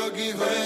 jogi ve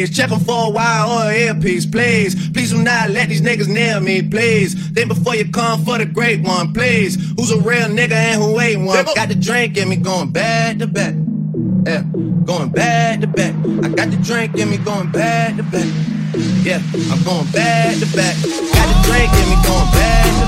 ways. Check them for a while oh, or earpiece, please. Please do not let these niggas nail me, please. Think before you come for the great one, please. Who's a real nigga and who ain't one? Got the drink in me going back to back. Yeah, going back to back. I got the drink in me going back to back. Yeah, I'm going back to back. Got the drink in me going back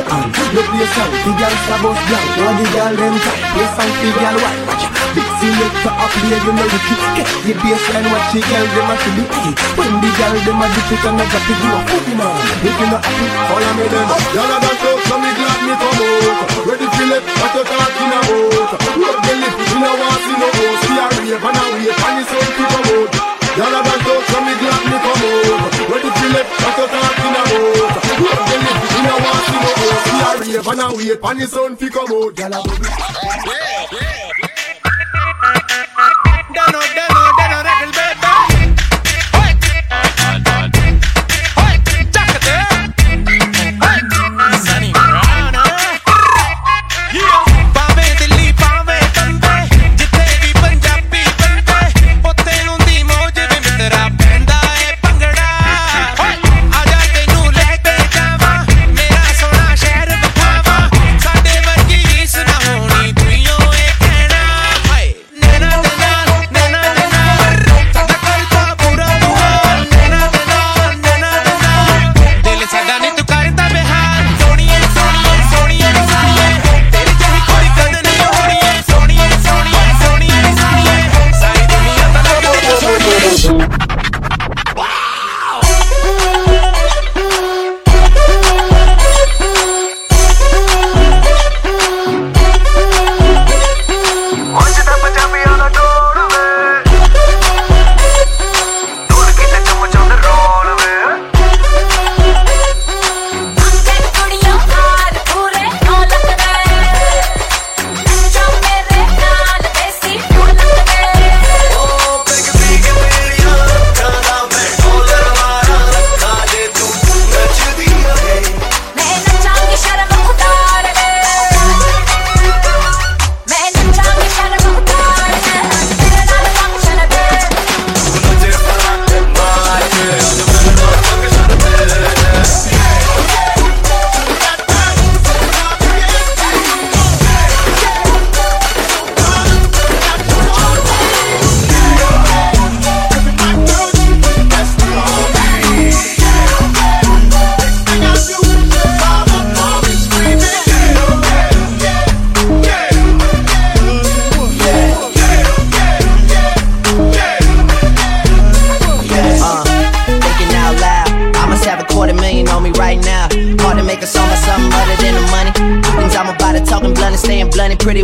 your hand The place on, the girl, are both young All the girl them tight, yes and the girl why? Big out, big selector up here, you know the key Get the baseline, What she girl them a to be hey. When the girl them a dip it and a drop it, you a footin' on If you not happy, follow me then Y'all a that up, so me glad me come out Ready to let what you talking about Road the lift, you know what's in the house See a rave and a wave, and it's all people out Y'all are wave and a wait pan the sun fi come out. Gyal a bubble. pretty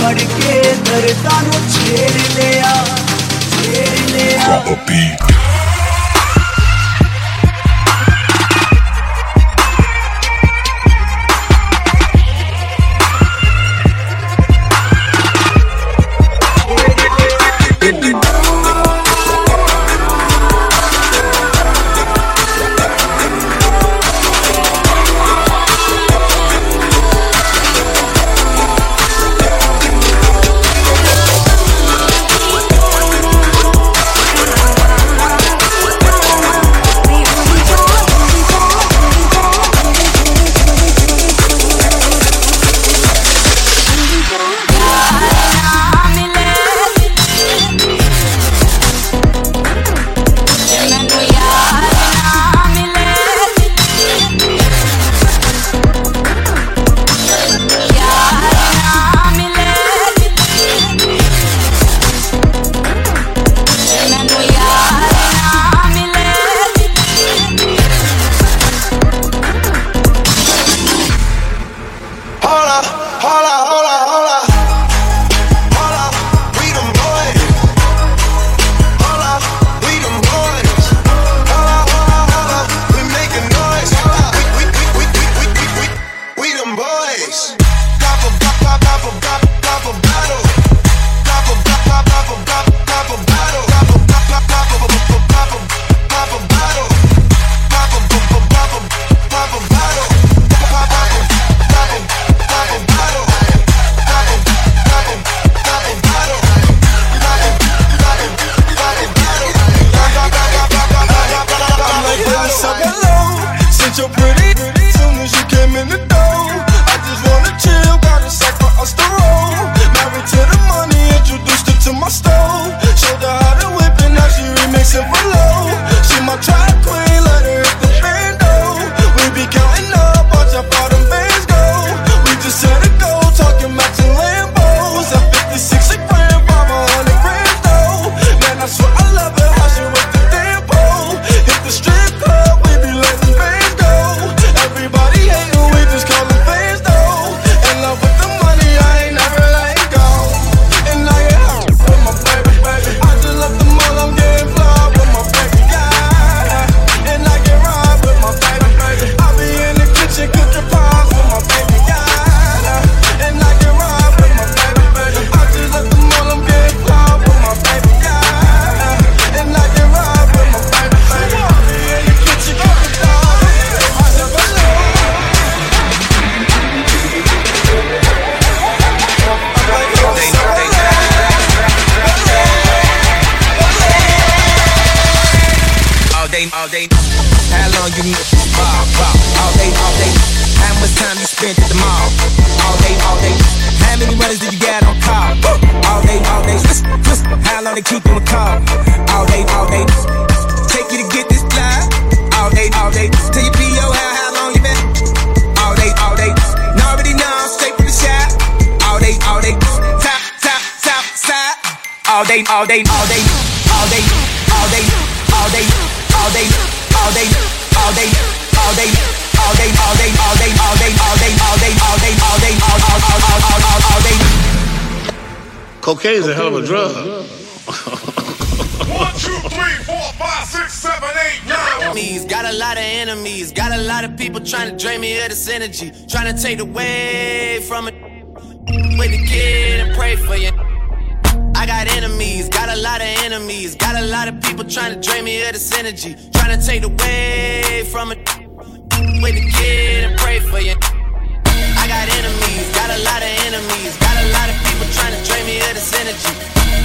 ਖੱਤ ਪੜ ਕੇ ਦਰਦਾਂ ਨੂੰ ਛੇੜ ਲਿਆ ਛੇੜ ਲਿਆ। Cocaine's a hell of a drug. One, two, three, four, five, six, seven, eight, nine. enemies, got a lot of enemies, got a lot of people trying to drain me of this energy, trying to take away from it. Wait to get and pray for you. I got enemies, got a lot of enemies, got a lot of people trying to drain me of this energy, trying to take away from it. Wait to get and pray for you. I got enemies, got a lot of enemies, got a lot of people trying to drain me of this energy.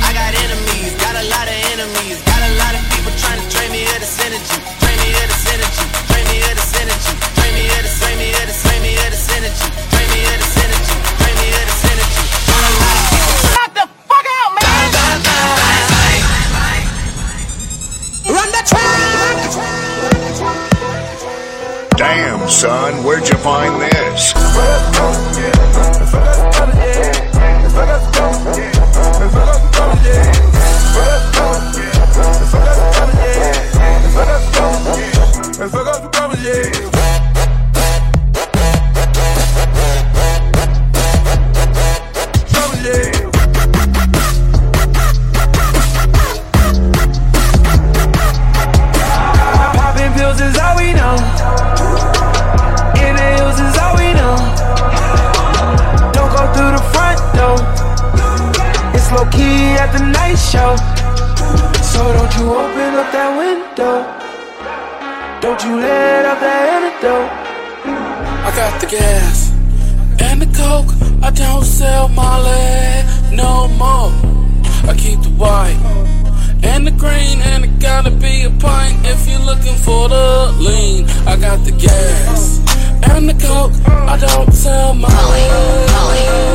I got enemies, got a lot of enemies, got a lot of people trying to drain me of this energy, drain me of this energy, drain me of this energy, drain me of this, drain me of this, drain me of this energy, drain me of this energy, drain me of this energy. Got a lot of people Knock the fuck out, man. Run the track! Damn, son, where'd you find this? Show. So don't you open up that window. Don't you let up that antidote. I got the gas and the coke. I don't sell Molly no more. I keep the white and the green, and it gotta be a pint if you're looking for the lean. I got the gas and the coke. I don't sell my lead. Molly.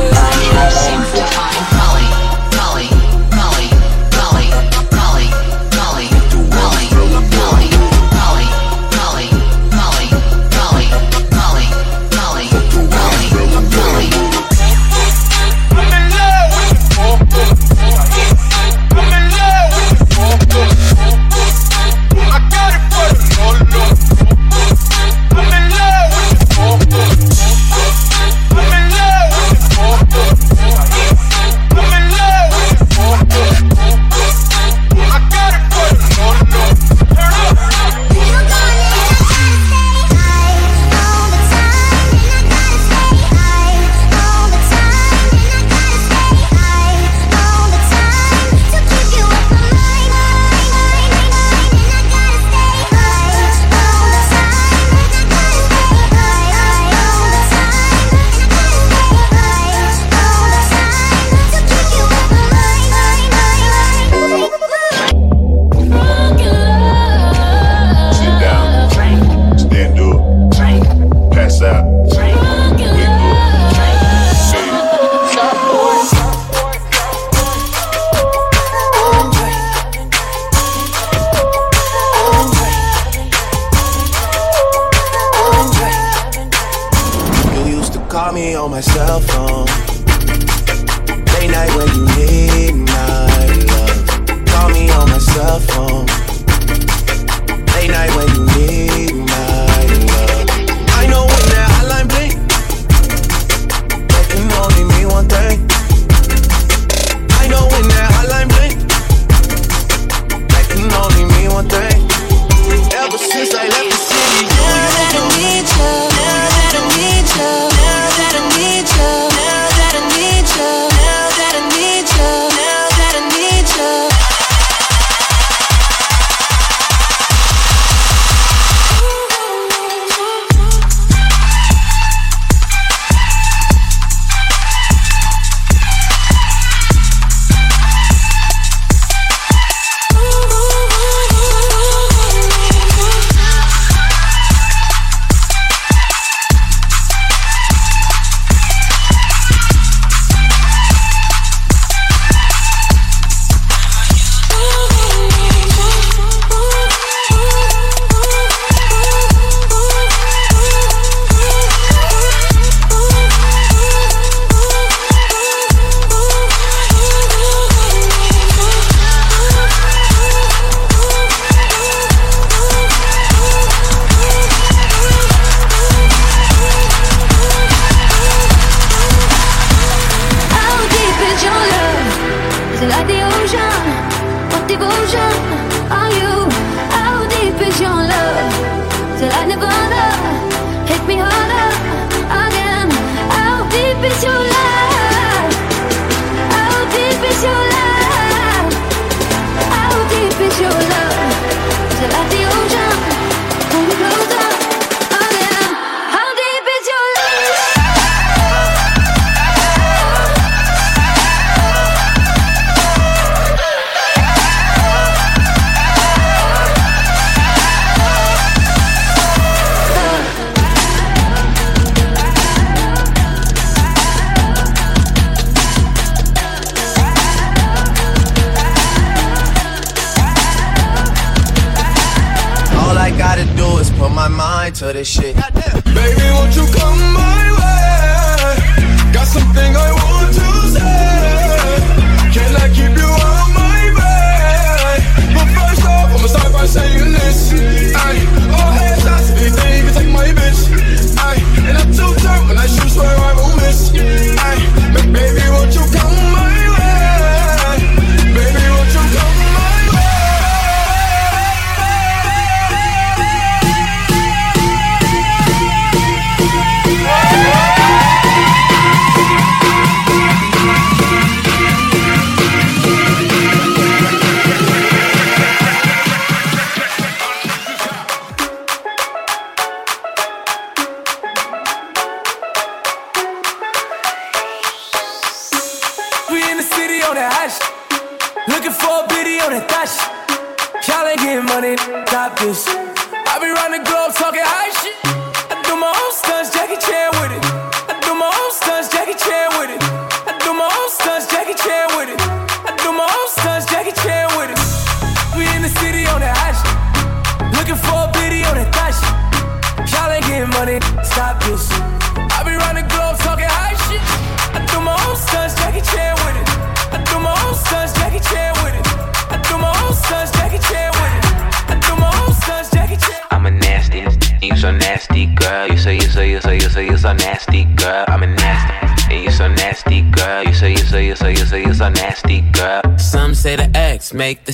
Sit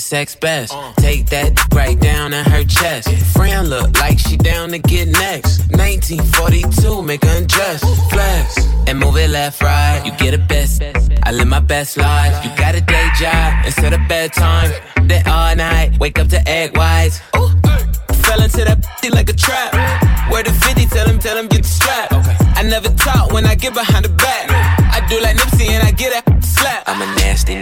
sex best. Take that right down in her chest. Friend look like she down to get next. 1942, make her undress. Flex and move it left, right. You get a best. I live my best life. You got a day job instead of bedtime. Then all night, wake up to egg whites. Ooh. Fell into that like a trap. Where the 50, tell him, tell him get the strap. I never talk when I get behind the back. I do like Nipsey and I get a slap. I'm a nasty,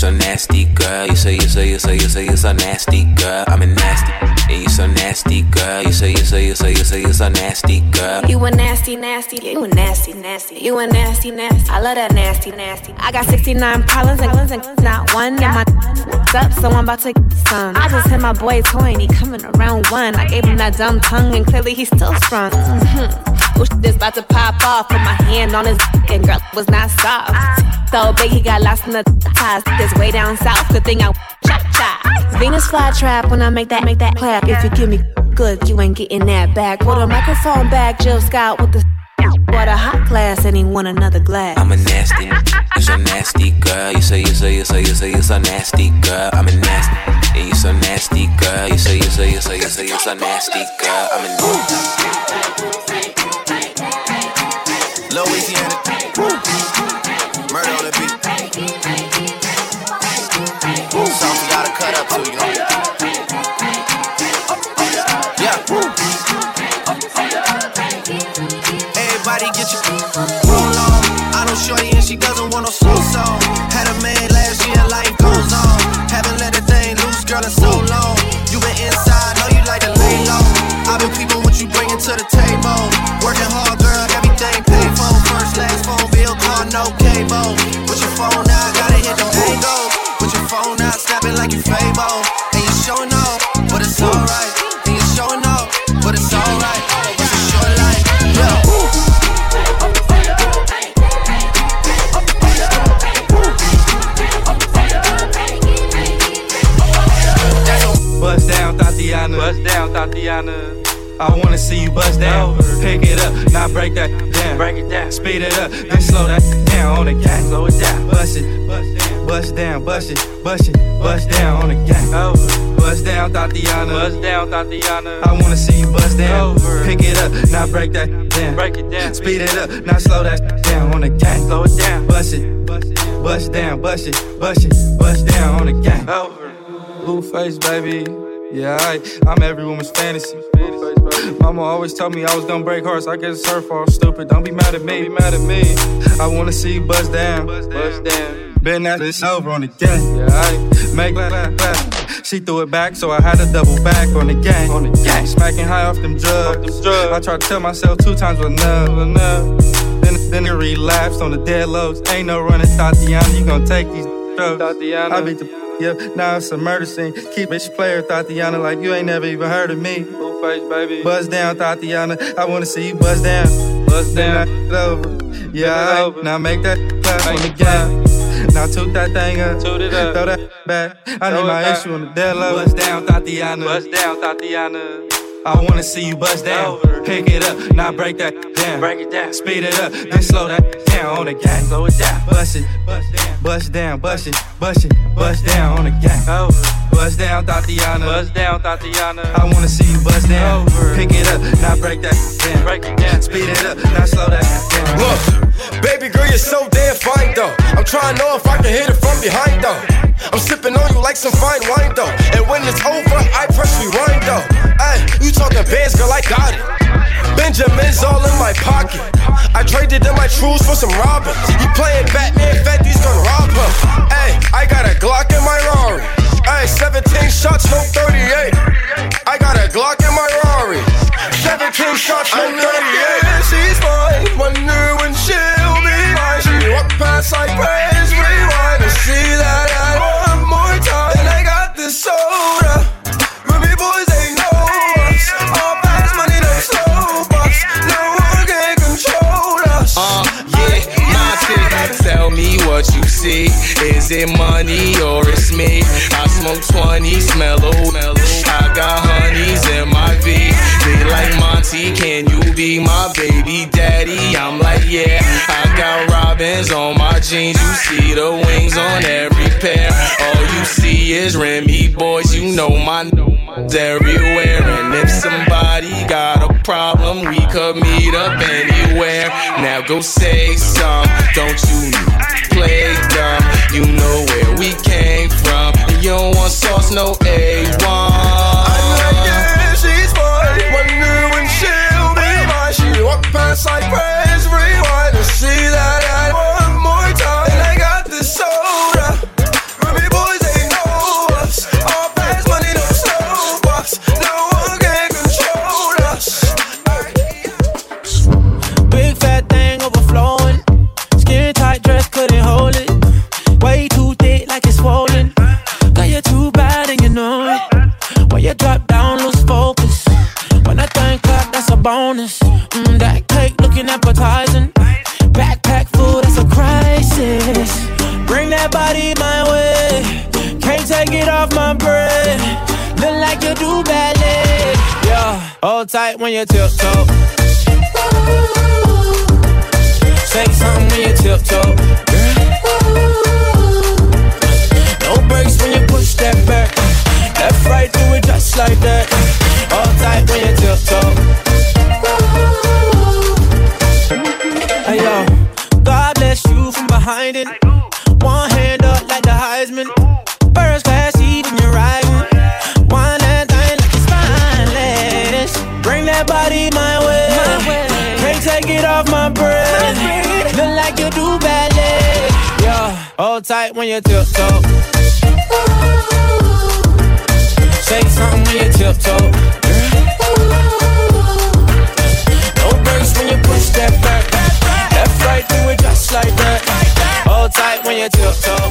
so nasty, girl. You say you so you so you so you so nasty, girl. I'm a nasty, and you so nasty, girl. You say you so you so you so you so nasty, girl. You a nasty, nasty, you a nasty, nasty, you a nasty, nasty. I love that nasty, nasty. I got 69 problems and, and not one in my up, so I'm about to get some. I just hit my boy toy and he coming around one. I gave him that dumb tongue and clearly he's still sprung. Mm-hmm. Ooh, shit is about to pop off. Put my hand on his dick and girl was not soft. So big he got lost in the ties. This way down south, good thing I chop chop. Venus fly trap when I make that make that clap. If you give me good, you ain't getting that back. Put a microphone back, Jill Scott with the what a hot glass and he want another glass. I'm a nasty, you so nasty, girl. You say you say you say you say you're so nasty, girl. I'm a nasty, and you so nasty, girl. You say you say you say you say you so nasty, girl. I'm a nasty. Louisiana. Speed it up, then slow that down on the gas. Slow it down. Bust it, bust down. Bust it, bust it, bust down on the gang. Over. Bust down, Thotiana. Bust down, Thotiana. I wanna see you bust down. Over. Pick it up, now break that down. Break it down. Speed it up, now slow that down on the gang. Slow it down. Bust it, bust down, bust it, bust it, bust down on the gang. Over. Blueface, baby. Yeah, I, I'm every woman's fantasy. Mama always told me I was gonna break hearts. I guess her fault, stupid. Don't be mad at me, be mad at me. I wanna see you bust down, bust down. Been at this over on the gang. Yeah, I make clap, clap. She threw it back, so I had to double back on the gang. On the gang, smacking high off them drugs. Off them drugs. I tried to tell myself two times was enough, enough. Then, then it relapsed on the dead lows. Ain't no running, Thotiana. You gon' take these drugs. Thotiana. I beat the yeah, now it's a murder scene. Keep bitch player, Thotiana, like you ain't never even heard of me. Blueface, baby. Buzz down, Thotiana. I wanna see you buzz down. Buzz down. It over. Yeah, over. now make that clap on the game. Now toot that thing up. Toot it up. Throw that back. I need my issue on the dead level. Buzz down, Thotiana. Buzz down, Thotiana. I wanna see you bust down. Pick it up, now break that down. Break it down. Speed it up, then slow that down on the gang. Slow it down. Bust it, bust down, bust it, bust it, bust down on the gang. Over. Bust down, Thotiana. Bust down, Thotiana. I wanna see you bust down. Pick it up, now break that down. Break it down. Speed it up, now slow that down. Look, baby girl, you're so damn fine though. I'm trying to know if I can hit it from behind though. I'm sipping on you like some fine wine though. When it's over, I press rewind though. Hey, you talking bands, girl, I got it. Benjamin's all in my pocket. I traded in my trues for some robbers. You playing Batman, Fetty's gonna rob him. Hey, I got a Glock in my Rari. Hey, 17 shots, no 38. I got a Glock in my Rari. 17 shots, no 38. She's mine. Wonder when she'll be mine. She walk past like what you see. Is it money or it's me? I smoke 20, smell old. I got honeys in my V. They like Monty, can you be my baby daddy? I'm like, yeah. I got robins on my jeans. You see the wings on every pair. All you see is Remy boys. You know my n***s everywhere. And if somebody got a problem, we could meet up anywhere. Now go say some. Don't you play dumb? You know where we came from. And you don't want sauce, no A1. Hold tight when you tiptoe. Say something when you tiptoe. No breaks when you push that back. Left, right, do it just like that. Hold tight when you tiptoe.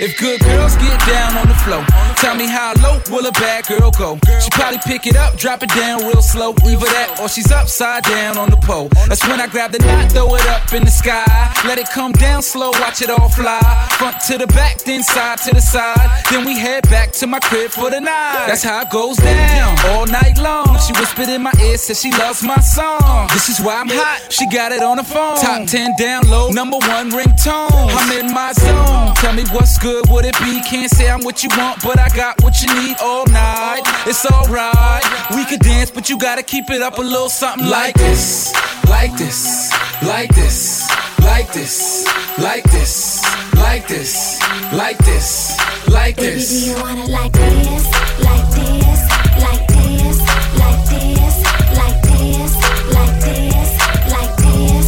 If good girls get down on the floor, Tell me how low will a bad girl go? She probably pick it up, drop it down real slow. Either that or she's upside down on the pole. That's when I grab the knot, throw it up in the sky. Let it come down slow, watch it all fly. Front to the back, then side to the side. Then we head back to my crib for the night. That's how it goes down all night long. She whispered in my ear, said she loves my song. This is why I'm hot. She got it on the phone. Top 10 download, number one ringtone. I'm in my zone. Tell me what's good, would it be? Can't say I'm what you want, but I got what you need all night. It's alright. We could dance, but you gotta keep it up a little something like this, like this, like this, like this, like this, like this, like this, like this. Baby, do you want it like this? Like this? Like this? Like this? Like this? Like this? Like this?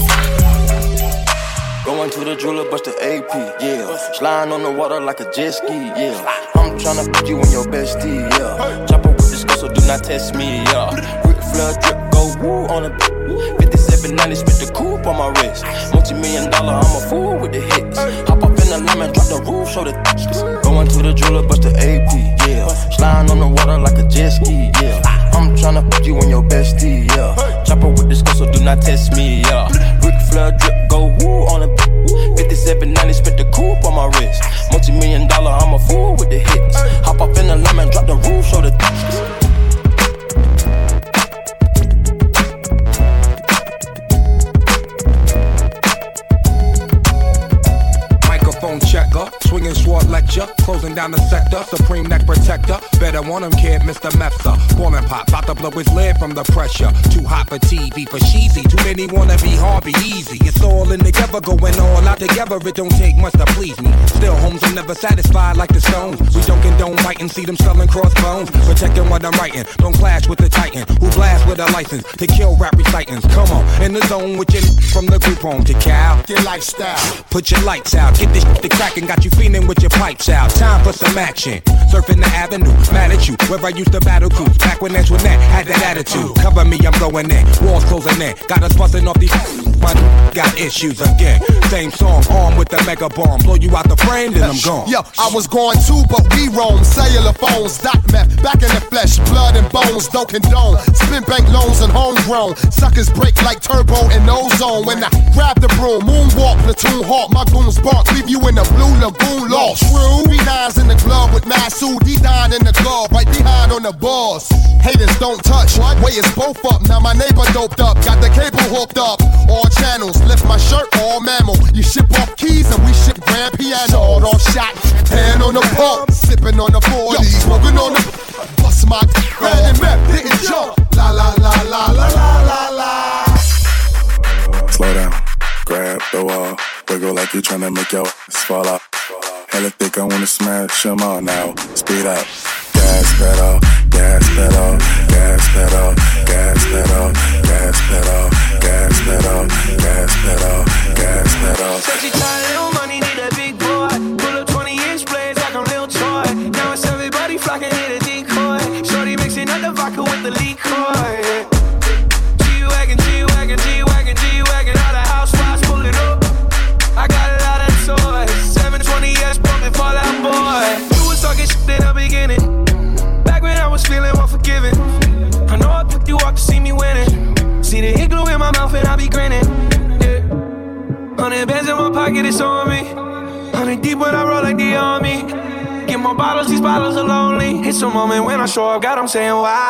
Going to the jeweler, bust the AP, yeah. Sliding on the water like a jet ski, yeah. Tryna put you in your bestie, yeah. Chopper with this girl, so do not test me, yeah. Rick flood drip, go woo on a 5790, spit the coupe on my wrist. Multi million dollar, I'm a fool with the hits. Hop up in the lemon, drop the roof, show the Going to the jeweler, bust the AP, yeah. Sliding on the water like a jet ski, yeah. I'm tryna put you in your bestie, yeah. Chopper with this girl, so do not test me, yeah. Rick flood drip, go woo on a 5790, spit the coupe on my wrist. Multi million dollar, I'm a fool with the hits. Hop up in the lemon, drop the roof, show the Microphone closing down the sector, supreme neck protector. Better want him, kid, Mr. Mepsa. Ballin' pop, about to blow his lid from the pressure. Too hot for TV, for cheesy. Too many wanna be Harvey Easy. It's all in the together, going all out together. It don't take much to please me. Still, homes are never satisfied like the Stones. We joking don't condone biting, see them selling crossbones. Protecting what I'm writing, don't clash with the Titan who blast with a license to kill rap recitants. Come on, in the zone with your from the group home to Cal. Your lifestyle. Put your lights out, get this shit to crackin', got you feeling with your pipes out. Time for some action. Surfing the avenue, mad at you, where I used to battle cruise. Back when Antoinette had that attitude. Cover me, I'm going in. Walls closing in. Got us busting off these. My got issues again. Same song, armed with the mega bomb. Blow you out the frame, then I'm gone. Yo, I was going too, but we roam. Cellular phones, doc meth, back in the flesh, blood and bones, don't condone. Spin bank loans and homegrown. Suckers break like turbo and ozone. When I grab the broom, moonwalk, platoon hawk, my goons bark, leave you in the blue lagoon lost. True, we nines in the glove with Masu, D nine in the glove, right behind on the balls. Haters don't touch, way is both up. Now my neighbor doped up, got the cable hooked up. All channels, lift my shirt, all mammal. You ship off keys and we ship grand piano. Sawed off shot, hand on the pump, sipping on the 40, smoking on the. Bust my red and map, hit and jump. La la la la la la la. Slow down, grab the wall, wiggle like you tryna make your ass fall out. Hella thick, I wanna smash 'em all now. Speed up, gas pedal, gas pedal, gas pedal, saying why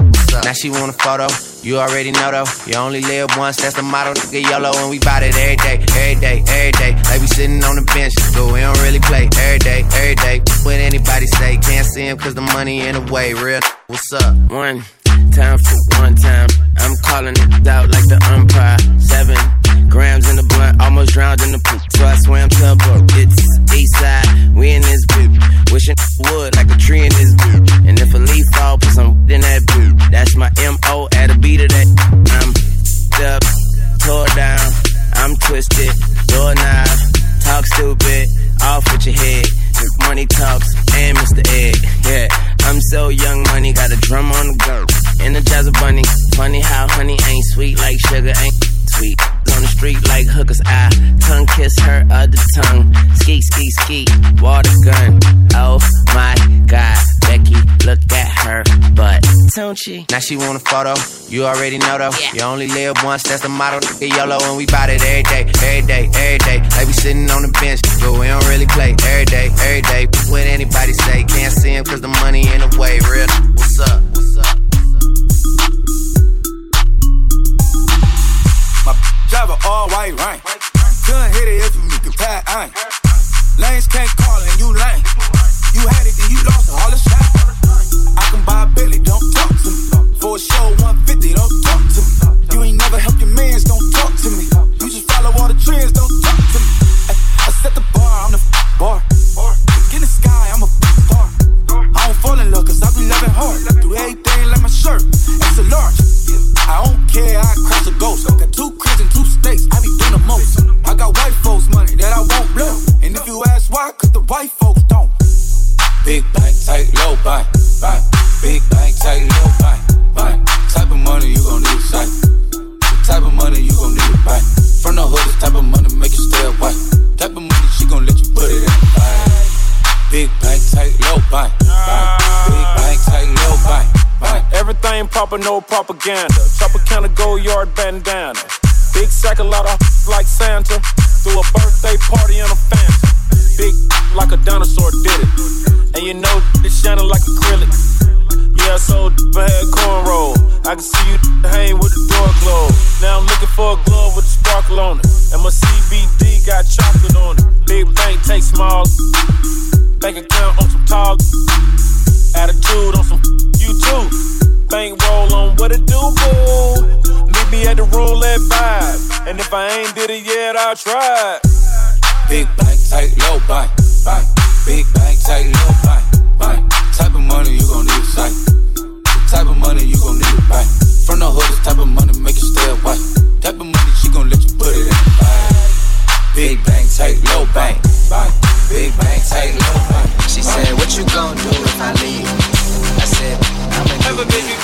Now she want a photo. You already know though. You only live once, that's the motto. Nigga YOLO, and we bout it every day, every day, every day. Like we sitting on the bench, but we don't really play every day, every day. What anybody say, can't see him cause the money in the way. Real, what's up? One time for one time. I'm calling it out like the umpire. Seven grams in the blunt, almost drowned in the poop. So I swam tugboat. It's east side, we in this boot. Wishing wood like a tree in this boot. And if a leaf fall, put some in that boot. That's my MO at a beat of that. I'm up, tore down. I'm twisted, doorknob, talk stupid, off with your head. Money talks and Mr. Egg, Yeah, I'm so young, money got a drum on the go. Sugar ain't sweet. On the street like hookers, I tongue kiss her other tongue. Ski, ski, ski, water gun. Oh my god, Becky, look at her butt. Don't she? Now she want a photo. You already know though. Yeah. You only live once, that's the motto. Nigga YOLO, and we bout it every day, every day, every day. Like we sitting on the bench, but we don't really play every day, every day. What anybody say, can't see him cause the money in the way. Real, what's up? My driver all white rain. Couldn't hit it if you could pat ain't. Lanes can't call and you lame. You had it and you lost it, all the shot. I can buy a Billy, don't talk to me. For a show 150, don't talk to me. You ain't never helped your mans, don't talk to me. You just follow all the trends, don't talk to me. Ay, I set the bar, I'm the f- bar. Look in the sky, I'm a f- star. I don't fall in love cause I be loving hard. Do everything like my shirt, it's a large. I don't care, I cross a ghost. Got two cribs and two most. I got white folks money that I won't blow. And if you ask why, cause the white folks don't. Big bank, tight, low bank, bank. Big bank, tight, low bank, bank. Type of money you gon' need a sight. The type of money you gon' need a bank. From the hood, this type of money make you stay away. Type of money she gon' let you put it in the bank. Big bank, tight, low bank, bank. Big bank, tight, low bank, bank. Everything proper, no propaganda. Tropicana go yard bandana. Big sack, a lot of like Santa. Threw a birthday party in a Fanta. Big like a dinosaur did it. And you know it shining like acrylic. Yeah, so I had cornrow. I can see you hang with the door closed. Now I'm looking for a glove with a sparkle on it. And my CBD got chocolate on it. Big bank, take small. Bank account on some tall. Attitude on some you too. Bank roll on what it do, boo. Meet me at the roulette vibe. And if I ain't did it yet, I'll try. Big bank, tight, low bank, bank. Big bank, tight, low bank, bank. Type of money you gon' need a sight. The type of money you gon' need a bank. From the hood, this type of money make you stay away. Type of money she gon' let you put it in the bank. Big bank, tight, low bank, bank. Big bank, tight, low bank. She said, What you gon' do if I leave? I said, I'ma Have